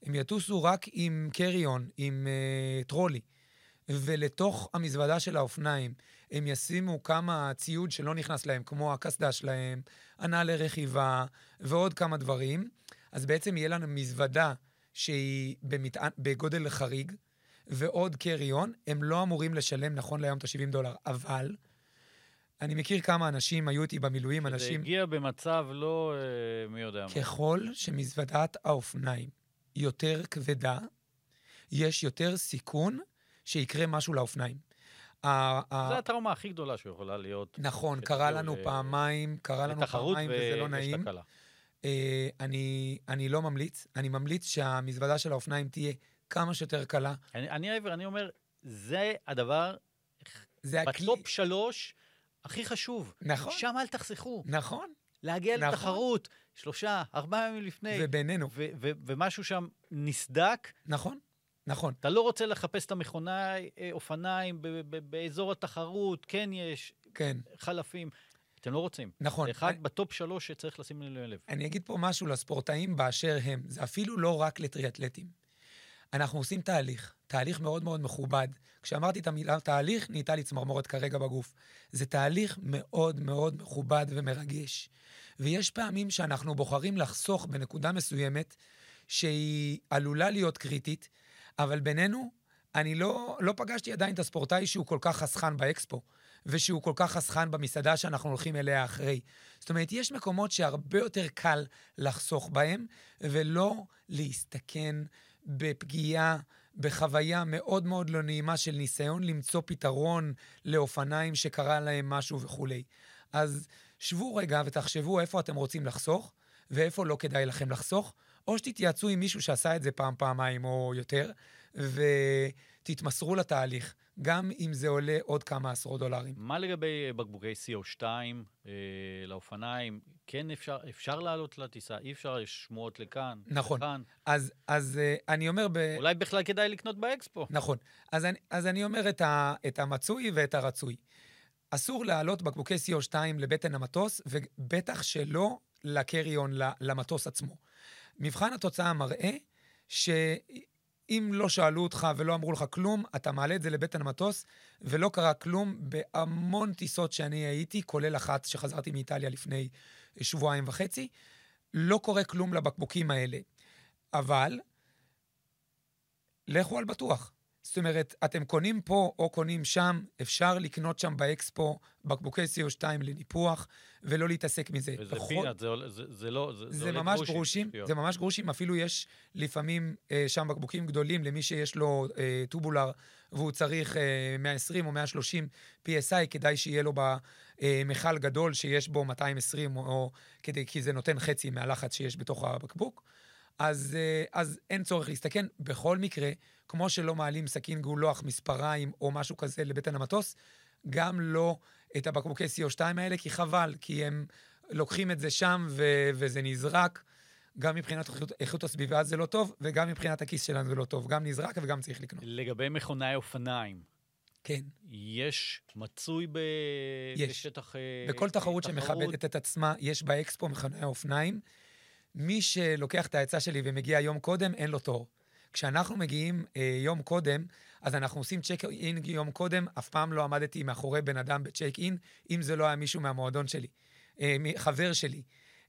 הם יטוסו רק עם קריון, עם uh, טרולי, ולתוך המזוודה של האופניים הם ישימו כמה ציוד שלא נכנס להם, כמו הקסדה שלהם, הנעלי רכיבה ועוד כמה דברים, אז בעצם יהיה לנו מזוודה שהיא במטען, בגודל חריג, ועוד קריון, הם לא אמורים לשלם נכון להיום את ה-70 דולר, אבל אני מכיר כמה אנשים, היו איתי במילואים, אנשים... זה הגיע במצב לא אה, מי יודע מה. ככל שמזוודת האופניים יותר כבדה, יש יותר סיכון שיקרה משהו לאופניים. זו הטראומה הכי גדולה שיכולה להיות. נכון, קרה לנו פעמיים, קרה לנו פעמיים וזה לא נעים. אה, אני, לא ממליץ, אני ממליץ שהמזוודה של האופניים תהיה כמה שיותר קלה. אני, העבר, אני אומר, זה הדבר, זה בטופ. שלוש הכי חשוב. נכון. שם אל תחסכו. נכון. להגיע נכון. לתחרות שלושה, ארבעה ימים לפני. ובינינו. ומשהו שם נסדק. נכון. נכון. אתה לא רוצה לחפש את המכונה אה, אופניים באזור התחרות, כן יש כן. חלפים. אתם לא רוצים. נכון. זה אחד אני... בטופ שלוש שצריך לשים לב. אני אגיד פה משהו לספורטאים באשר הם. זה אפילו לא רק לטריאטלטים. אנחנו עושים תהליך, תהליך מאוד מאוד מכובד. כשאמרתי את המילה תהליך, נהייתה לי צמרמורת כרגע בגוף. זה תהליך מאוד מאוד מכובד ומרגש. ויש פעמים שאנחנו בוחרים לחסוך בנקודה מסוימת, שהיא עלולה להיות קריטית, אבל בינינו, אני לא, לא פגשתי עדיין את הספורטאי שהוא כל כך חסכן באקספו, ושהוא כל כך חסכן במסעדה שאנחנו הולכים אליה אחרי. זאת אומרת, יש מקומות שהרבה יותר קל לחסוך בהם, ולא להסתכן בפגיעה, בחוויה מאוד מאוד לא נעימה של ניסיון למצוא פתרון לאופניים שקרה להם משהו וכולי. אז שבו רגע ותחשבו איפה אתם רוצים לחסוך, ואיפה לא כדאי לכם לחסוך, או שתתייעצו עם מישהו שעשה את זה פעם, פעמיים או יותר, ותתמסרו לתהליך, גם אם זה עולה עוד כמה עשרות דולרים. מה לגבי בקבוקי CO2 אה, לאופניים? כן אפשר, אפשר לעלות לטיסה, אי אפשר, יש שמועות לכאן, נכון. לכאן. אז, אז אה, אני אומר... ב... אולי בכלל כדאי לקנות באקספו. נכון. אז אני, אז אני אומר את, ה, את המצוי ואת הרצוי. אסור להעלות בקבוקי CO2 לבטן המטוס, ובטח שלא לקריון, למטוס עצמו. מבחן התוצאה מראה שאם לא שאלו אותך ולא אמרו לך כלום, אתה מעלה את זה לבטן המטוס, ולא קרה כלום בהמון טיסות שאני הייתי, כולל אחת שחזרתי מאיטליה לפני שבועיים וחצי. לא קורה כלום לבקבוקים האלה. אבל, לכו על בטוח. זאת אומרת, אתם קונים פה או קונים שם, אפשר לקנות שם באקספו בקבוקי CO2 לניפוח, ולא להתעסק מזה. וזה בכל... פינאט, זה, זה, זה לא... זה, זה, זה ממש גרושים. גרושים זה ממש גרושים, אפילו יש לפעמים אה, שם בקבוקים גדולים למי שיש לו אה, טובולר, והוא צריך אה, 120 או 130 PSI, כדאי שיהיה לו במכל גדול שיש בו 220, או, או כדי, כי זה נותן חצי מהלחץ שיש בתוך הבקבוק. אז, אה, אז אין צורך להסתכן. בכל מקרה, כמו שלא מעלים סכין גולוח, מספריים או משהו כזה לבטן המטוס, גם לא את הבקבוקי CO2 האלה, כי חבל, כי הם לוקחים את זה שם ו- וזה נזרק. גם מבחינת איכות, איכות הסביבה זה לא טוב, וגם מבחינת הכיס שלנו זה לא טוב. גם נזרק וגם צריך לקנות. לגבי מכוני אופניים. כן. יש מצוי ב... יש. בשטח אה, בכל תחרות, תחרות שמכבדת את עצמה, יש באקספו מכוני האופניים. מי שלוקח את העצה שלי ומגיע יום קודם, אין לו תור. כשאנחנו מגיעים אה, יום קודם, אז אנחנו עושים צ'ק אין יום קודם, אף פעם לא עמדתי מאחורי בן אדם בצ'ק אין, אם זה לא היה מישהו מהמועדון שלי, אה, חבר שלי.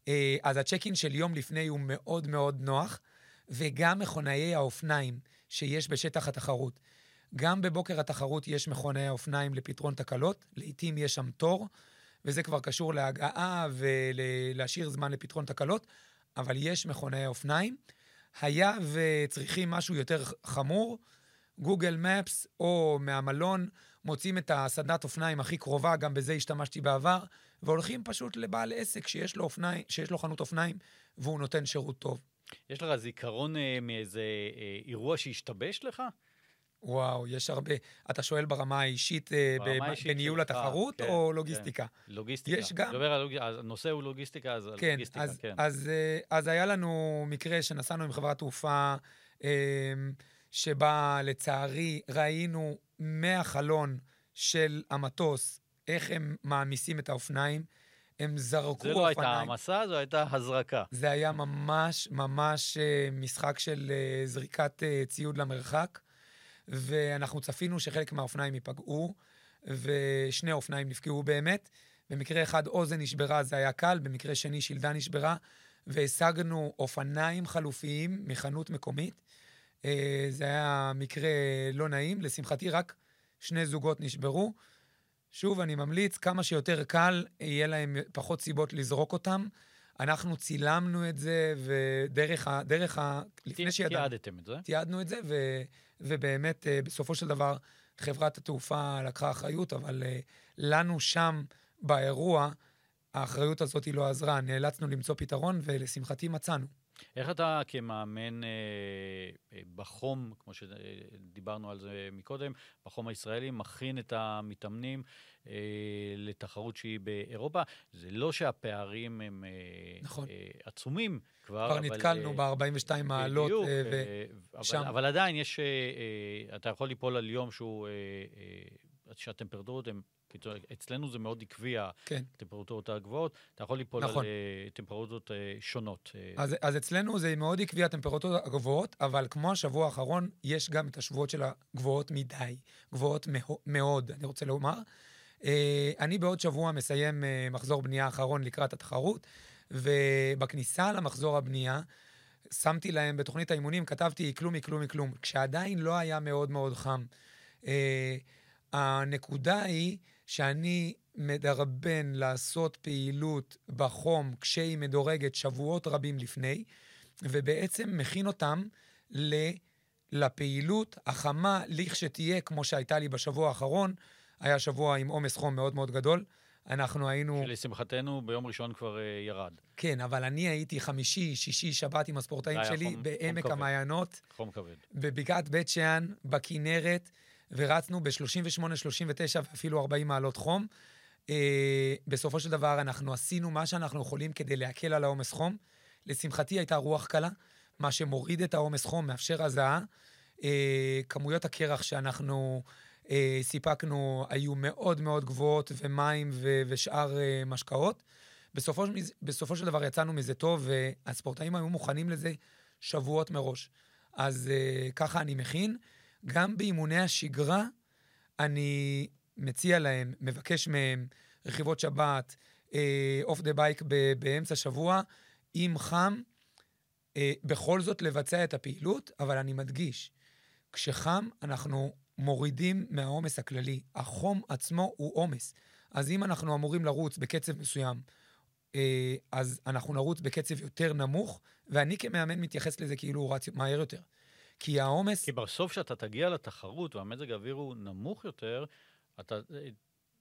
אה, אז הצ'ק אין של יום לפני הוא מאוד מאוד נוח, וגם מכונאי האופניים שיש בשטח התחרות. גם בבוקר התחרות יש מכונאי האופניים לפתרון תקלות, לעתים יש שם תור, וזה כבר קשור להגעה ולהשאיר זמן לפתרון תקלות, אבל יש מכונאי אופניים. היה וצריכים משהו יותר חמור, גוגל מפס או מהמלון מוצאים את הסדנת אופניים הכי קרובה, גם בזה השתמשתי בעבר, והולכים פשוט לבעל עסק שיש לו, אופניים, שיש לו חנות אופניים והוא נותן שירות טוב. יש לך זיכרון אה, מאיזה אה, אירוע שהשתבש לך? וואו, יש הרבה. אתה שואל ברמה האישית, אה, ברמה האישית בניהול שלך, התחרות כן, או כן. לוגיסטיקה? כן. לוגיסטיקה. יש גם. דבר על לוגיסטיקה, הנושא הוא לוגיסטיקה, אז כן, לוגיסטיקה, אז, כן. אז, אה, אז היה לנו מקרה שנסענו עם חברת תעופה, אה, שבה לצערי ראינו מהחלון של המטוס איך הם מעמיסים את האופניים. הם זרקו אופניים. זה לא הייתה העמסה, זו הייתה הזרקה. זה היה ממש ממש משחק של זריקת ציוד למרחק. ואנחנו צפינו שחלק מהאופניים ייפגעו, ושני האופניים נפגעו באמת. במקרה אחד אוזן נשברה, זה היה קל, במקרה שני שלדה נשברה, והשגנו אופניים חלופיים מחנות מקומית. אה, זה היה מקרה לא נעים, לשמחתי רק שני זוגות נשברו. שוב, אני ממליץ, כמה שיותר קל, יהיה להם פחות סיבות לזרוק אותם. אנחנו צילמנו את זה, ודרך ה... דרך ה... לפני שידענו... תיעדתם את זה? תיעדנו את זה, ו... ובאמת, אה, בסופו של דבר, חברת התעופה לקחה אחריות, אבל אה, לנו שם, באירוע, האחריות הזאת לא עזרה. נאלצנו למצוא פתרון, ולשמחתי מצאנו. איך אתה כמאמן אה, אה, בחום, כמו שדיברנו על זה מקודם, בחום הישראלי, מכין את המתאמנים אה, לתחרות שהיא באירופה? זה לא שהפערים הם נכון. עצומים כבר, כבר אבל... נתקלנו אה, ב-42 מעלות, בדיוק, ושם... אבל, אבל עדיין יש, אתה יכול ליפול על יום שהוא, שהטמפרטורות הן אצלנו זה מאוד עקבי, כן. הטמפרטורות הגבוהות, אתה יכול ליפול נכון. על uh, טמפרטורות uh, שונות. אה. אז, אז אצלנו זה מאוד עקבי הטמפרטורות הגבוהות, אבל כמו השבוע האחרון, יש גם את השבועות של הגבוהות מדי, גבוהות מאוד, אני רוצה לומר. Uh, אני בעוד שבוע מסיים uh, מחזור בנייה האחרון לקראת התחרות, ובכניסה למחזור הבנייה, שמתי להם בתוכנית האימונים, כתבתי כלום מכלום מכלום, כשעדיין לא היה מאוד מאוד חם. Uh, הנקודה היא שאני מדרבן לעשות פעילות בחום כשהיא מדורגת שבועות רבים לפני, ובעצם מכין אותם לפעילות החמה לכשתהיה, כמו שהייתה לי בשבוע האחרון. היה שבוע עם עומס חום מאוד מאוד גדול. אנחנו היינו... שלשמחתנו ביום ראשון כבר uh, ירד. כן, אבל אני הייתי חמישי, שישי, שבת עם הספורטאים שלי חום, בעמק חום המעיינות. חום כבד. בבקעת בית שאן, בכנרת, ורצנו ב-38, 39 ואפילו 40 מעלות חום. Uh, בסופו של דבר אנחנו עשינו מה שאנחנו יכולים כדי להקל על העומס חום. לשמחתי הייתה רוח קלה, מה שמוריד את העומס חום, מאפשר הזעה. Uh, כמויות הקרח שאנחנו אה, סיפקנו היו מאוד מאוד גבוהות, ומים ו- ושאר אה, משקאות. בסופו, בסופו של דבר יצאנו מזה טוב, והספורטאים היו מוכנים לזה שבועות מראש. אז אה, ככה אני מכין. גם באימוני השגרה, אני מציע להם, מבקש מהם רכיבות שבת, off the bike באמצע שבוע, אם חם, אה, בכל זאת לבצע את הפעילות, אבל אני מדגיש, כשחם אנחנו מורידים מהעומס הכללי. החום עצמו הוא עומס. אז אם אנחנו אמורים לרוץ בקצב מסוים, אה, אז אנחנו נרוץ בקצב יותר נמוך, ואני כמאמן מתייחס לזה כאילו הוא רץ מהר יותר. כי העומס... כי בסוף כשאתה תגיע לתחרות והמזג האוויר הוא נמוך יותר, אתה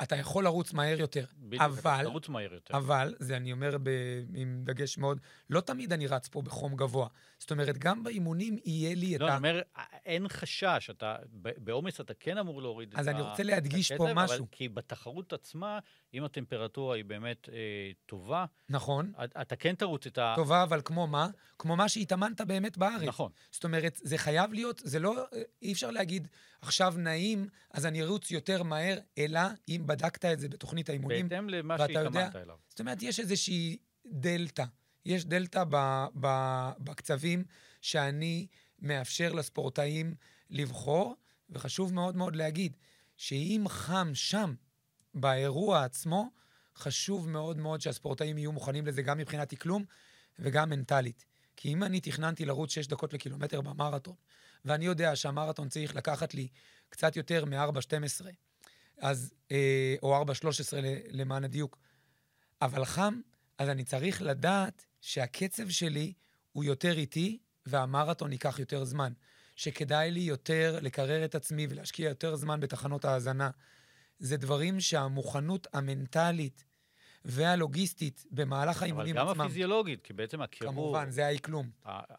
אתה יכול לרוץ מהר יותר. בדיוק, אבל, לרוץ מהר יותר. אבל, זה אני אומר ב, עם דגש מאוד, לא תמיד אני רץ פה בחום גבוה. זאת אומרת, גם באימונים יהיה לי את לא, ה... לא, אני אומר, אין חשש, אתה, בעומס אתה כן אמור להוריד את ה... אז אני רוצה להדגיש פה משהו. אבל כי בתחרות עצמה, אם הטמפרטורה היא באמת אה, טובה, נכון. אתה כן תרוץ את ה... טובה, אבל כמו מה? כמו מה שהתאמנת באמת בארץ. נכון. זאת אומרת, זה חייב להיות, זה לא, אי אפשר להגיד, עכשיו נעים, אז אני ארוץ יותר מהר, אלא אם בדקת את זה בתוכנית האימונים. בהתאם למה שהתאמנת אליו. זאת אומרת, יש איזושהי דלתא. יש דלתא ב, ב, בקצבים שאני מאפשר לספורטאים לבחור, וחשוב מאוד מאוד להגיד, שאם חם שם, באירוע עצמו, חשוב מאוד מאוד שהספורטאים יהיו מוכנים לזה גם מבחינת אקלום וגם מנטלית. כי אם אני תכננתי לרוץ 6 דקות לקילומטר במרתון, ואני יודע שהמרתון צריך לקחת לי קצת יותר מ-4.12, אז, אה, או 4.13 למען הדיוק, אבל חם, אז אני צריך לדעת שהקצב שלי הוא יותר איטי, והמרתון ייקח יותר זמן. שכדאי לי יותר לקרר את עצמי ולהשקיע יותר זמן בתחנות ההאזנה. זה דברים שהמוכנות המנטלית והלוגיסטית במהלך האימונים עצמם... אבל גם הפיזיולוגית, כי בעצם הקירור... כמובן, זה האי-כלום.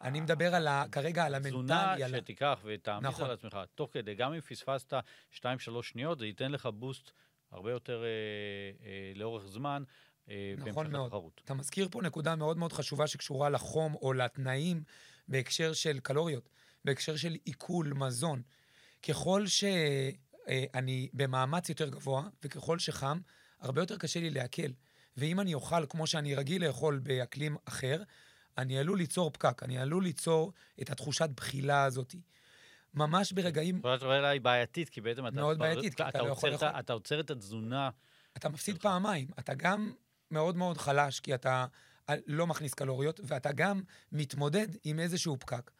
אני מדבר על ה, כרגע על המנטלי. תזונה שתיקח ותעמיס נכון. על עצמך, תוך כדי, גם אם פספסת 2-3 שניות, זה ייתן לך בוסט הרבה יותר אה, אה, לאורך זמן. אה, נכון מאוד. התחרות. אתה מזכיר פה נקודה מאוד מאוד חשובה שקשורה לחום או לתנאים בהקשר של קלוריות, בהקשר של עיכול מזון. ככל שאני במאמץ יותר גבוה, וככל שחם, הרבה יותר קשה לי לעכל. ואם אני אוכל כמו שאני רגיל לאכול באקלים אחר, אני עלול ליצור פקק, אני עלול ליצור את התחושת בחילה הזאת. ממש ברגעים... זאת אומרת, היא בעייתית, כי בעצם אתה... מאוד בעייתית, כי אתה לא יכול לאכול. אתה עוצר את התזונה. אתה מפסיד פעמיים. אתה גם מאוד מאוד חלש, כי אתה לא מכניס קלוריות, ואתה גם מתמודד עם איזשהו פקק.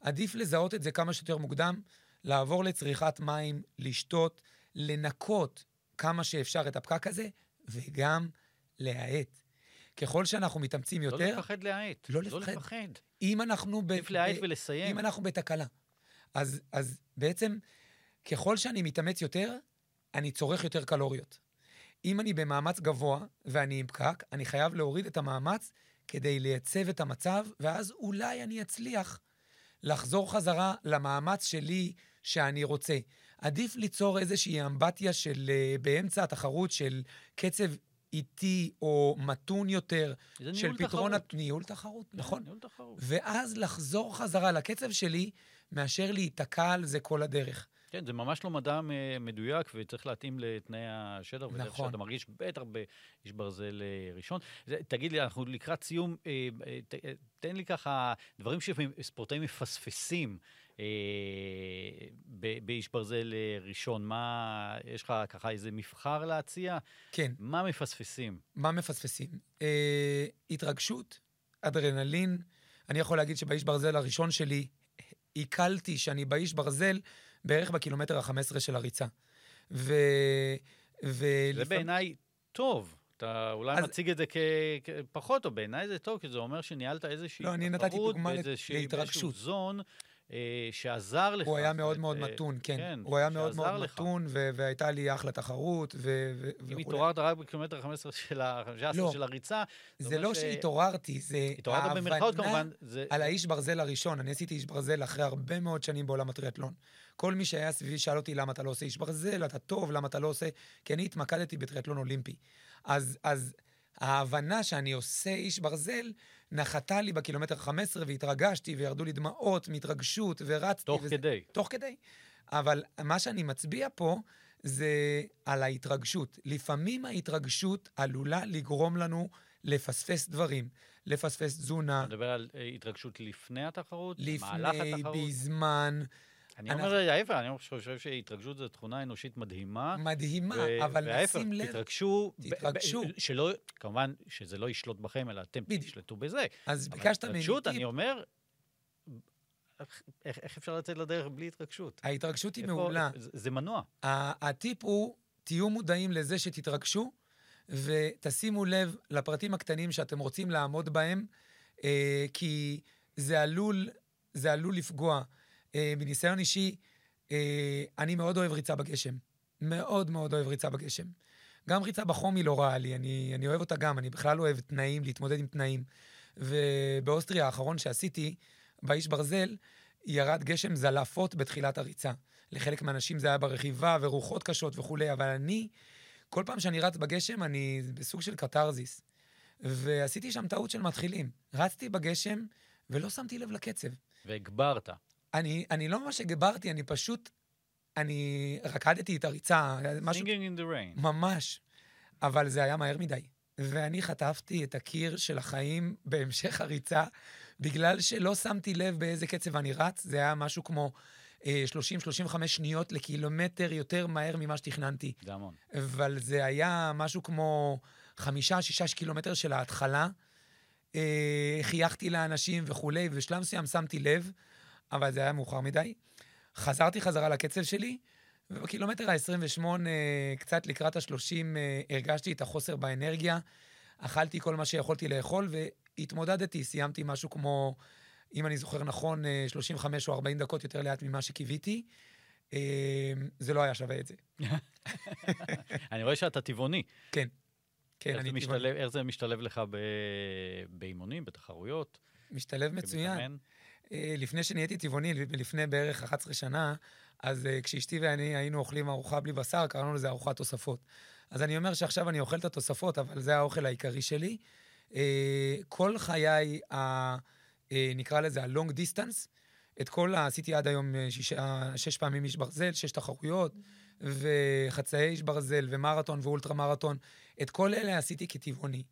עדיף לזהות את זה כמה שיותר מוקדם, לעבור לצריכת מים, לשתות, לנקות כמה שאפשר את הפקק הזה, וגם להאט. ככל שאנחנו מתאמצים לא יותר... לא לפחד להאט. לא לפחד. לא לפחד. אם אנחנו... עדיף להאט ולסיים. אם אנחנו בתקלה. אז, אז בעצם, ככל שאני מתאמץ יותר, אני צורך יותר קלוריות. אם אני במאמץ גבוה ואני עם פקק, אני חייב להוריד את המאמץ כדי לייצב את המצב, ואז אולי אני אצליח לחזור חזרה למאמץ שלי שאני רוצה. עדיף ליצור איזושהי אמבטיה של, uh, באמצע התחרות של קצב איטי או מתון יותר, של פתרון... תחרות. ניהול תחרות, כן, נכון. ניהול תחרות. ואז לחזור חזרה לקצב שלי, מאשר להיתקע על זה כל הדרך. כן, זה ממש לא מדע מדויק, וצריך להתאים לתנאי השטח, נכון. ודרך שאתה מרגיש בטח באיש ברזל אה, ראשון. תגיד לי, אנחנו לקראת סיום, אה, תן לי ככה דברים שספורטאים מפספסים. אה, באיש ברזל אה, ראשון? מה, יש לך ככה איזה מבחר להציע? כן. מה מפספסים? מה מפספסים? אה, התרגשות, אדרנלין. אני יכול להגיד שבאיש ברזל הראשון שלי, עיכלתי שאני באיש ברזל בערך בקילומטר ה-15 של הריצה. ו... זה ולפעמים... בעיניי טוב. אתה אולי אז... מציג את זה כפחות, או בעיניי זה טוב, כי זה אומר שניהלת איזושהי לא, אני נתתי דוגמה להתרגשות. זון אה, שעזר לך. הוא היה מאוד מאוד מתון, כן. כן הוא היה מאוד מאוד לך. מתון, והייתה לי אחלה תחרות, וכולי. אם התעוררת רק בקילומטר 15 של ה-15 לא, של הריצה, זה לא ש... שהתעוררתי, זה התעוררת במרכאות כמובן. זה... על האיש ברזל הראשון. אני עשיתי איש ברזל אחרי הרבה מאוד שנים בעולם הטריאטלון. כל מי שהיה סביבי שאל אותי למה אתה לא עושה איש ברזל, אתה טוב, למה אתה לא עושה... כי אני התמקדתי בטריאטלון אולימפי. אז, אז ההבנה שאני עושה איש ברזל, נחתה לי בקילומטר 15 והתרגשתי וירדו לי דמעות מהתרגשות ורצתי. תוך וזה, כדי. תוך כדי. אבל מה שאני מצביע פה זה על ההתרגשות. לפעמים ההתרגשות עלולה לגרום לנו לפספס דברים, לפספס תזונה. אתה מדבר על אה, התרגשות לפני התחרות? לפני, בזמן. אני אנחנו... אומר ההפך, אני חושב שהתרגשות זו תכונה אנושית מדהימה. מדהימה, ו... אבל וההפך, נשים לב... תתרגשו. תתרגשו. ב... שלא, כמובן שזה לא ישלוט בכם, אלא אתם בדיוק. תשלטו בזה. אז ביקשת ממני... התרגשות, אני אומר, איך, איך אפשר לצאת לדרך בלי התרגשות? ההתרגשות היא מעולה. זה, זה מנוע. הטיפ הוא, תהיו מודעים לזה שתתרגשו, ותשימו לב לפרטים הקטנים שאתם רוצים לעמוד בהם, אה, כי זה עלול, זה עלול לפגוע. אה, מניסיון אישי, אה, אני מאוד אוהב ריצה בגשם. מאוד מאוד אוהב ריצה בגשם. גם ריצה בחום היא לא רעה לי, אני, אני אוהב אותה גם, אני בכלל אוהב תנאים, להתמודד עם תנאים. ובאוסטריה האחרון שעשיתי, באיש ברזל, ירד גשם זלעפות בתחילת הריצה. לחלק מהאנשים זה היה ברכיבה ורוחות קשות וכולי, אבל אני, כל פעם שאני רץ בגשם, אני בסוג של קתרזיס. ועשיתי שם טעות של מתחילים. רצתי בגשם ולא שמתי לב לקצב. והגברת. אני, אני לא ממש הגברתי, אני פשוט, אני רקדתי את הריצה. משהו... Singing in the rain. ממש. אבל זה היה מהר מדי. ואני חטפתי את הקיר של החיים בהמשך הריצה, בגלל שלא שמתי לב באיזה קצב אני רץ. זה היה משהו כמו אה, 30-35 שניות לקילומטר יותר מהר ממה שתכננתי. זה המון. אבל זה היה משהו כמו חמישה-שישה קילומטר של ההתחלה. אה, חייכתי לאנשים וכולי, ובשלב מסוים שמתי לב. אבל זה היה מאוחר מדי. חזרתי חזרה לקצב שלי, ובקילומטר ה-28, קצת לקראת ה-30, הרגשתי את החוסר באנרגיה. אכלתי כל מה שיכולתי לאכול, והתמודדתי, סיימתי משהו כמו, אם אני זוכר נכון, 35 או 40 דקות יותר לאט ממה שקיוויתי. זה לא היה שווה את זה. אני רואה שאתה טבעוני. כן. כן, אני טבעוני. איך זה משתלב לך באימונים, בתחרויות? משתלב מצוין. אה, לפני שנהייתי טבעוני, לפני בערך 11 שנה, אז uh, כשאשתי ואני היינו אוכלים ארוחה בלי בשר, קראנו לזה ארוחת תוספות. אז אני אומר שעכשיו אני אוכל את התוספות, אבל זה האוכל העיקרי שלי. Uh, כל חיי, ה, נקרא לזה ה-long distance, את כל, עשיתי עד היום שש, שש פעמים איש ברזל, שש תחרויות, וחצאי איש ברזל, ומרתון ואולטרה מרתון. את כל אלה עשיתי כטבעוני.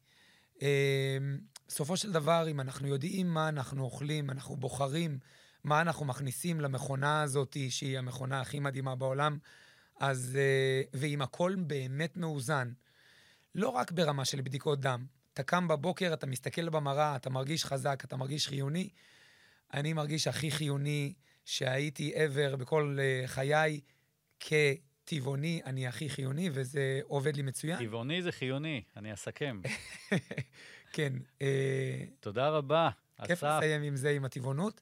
בסופו של דבר, אם אנחנו יודעים מה אנחנו אוכלים, אנחנו בוחרים מה אנחנו מכניסים למכונה הזאת, שהיא המכונה הכי מדהימה בעולם, אז, אה, ואם הכל באמת מאוזן, לא רק ברמה של בדיקות דם, אתה קם בבוקר, אתה מסתכל במראה, אתה מרגיש חזק, אתה מרגיש חיוני. אני מרגיש הכי חיוני שהייתי ever בכל uh, חיי כטבעוני, אני הכי חיוני, וזה עובד לי מצוין. טבעוני זה חיוני, אני אסכם. כן. אה, תודה רבה, אסף. כיף לסיים עם זה, עם הטבעונות.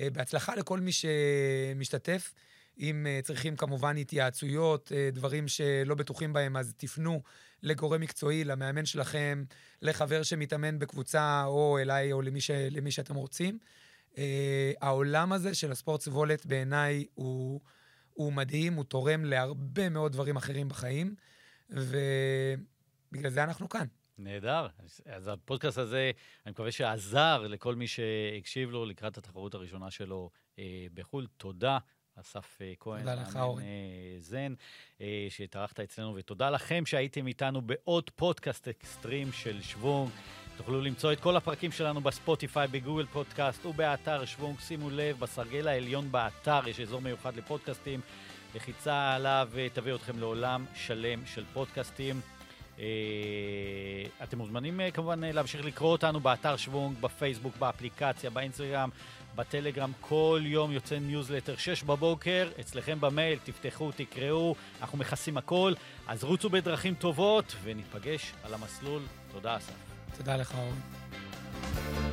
אה, בהצלחה לכל מי שמשתתף. אם אה, צריכים כמובן התייעצויות, דברים שלא בטוחים בהם, אז תפנו לגורם מקצועי, למאמן שלכם, לחבר שמתאמן בקבוצה, או אליי, או למי, ש... למי שאתם רוצים. העולם הזה של הספורט סבולת בעיניי הוא, הוא מדהים, הוא תורם להרבה מאוד דברים אחרים בחיים, ובגלל זה אנחנו כאן. נהדר. אז הפודקאסט הזה, אני מקווה שעזר לכל מי שהקשיב לו לקראת התחרות הראשונה שלו אה, בחו"ל. תודה. אסף אה, כהן, תודה לך, אורן. אה, זן, אה, שהתארחת אצלנו, ותודה לכם שהייתם איתנו בעוד פודקאסט אקסטרים של שוונג. תוכלו למצוא את כל הפרקים שלנו בספוטיפיי, בגוגל פודקאסט ובאתר שוונג. שימו לב, בסרגל העליון באתר יש אזור מיוחד לפודקאסטים. לחיצה עליו תביא אתכם לעולם שלם של פודקאסטים. אה, אתם מוזמנים אה, כמובן אה, להמשיך לקרוא אותנו באתר שוונג, בפייסבוק, באפליקציה, באינסטגרם, בטלגרם. כל יום יוצא ניוזלטר 6 בבוקר, אצלכם במייל, תפתחו, תקראו, אנחנו מכסים הכל. אז רוצו בדרכים טובות וניפגש על המסלול. תודה, אסף. תודה לך, אורן.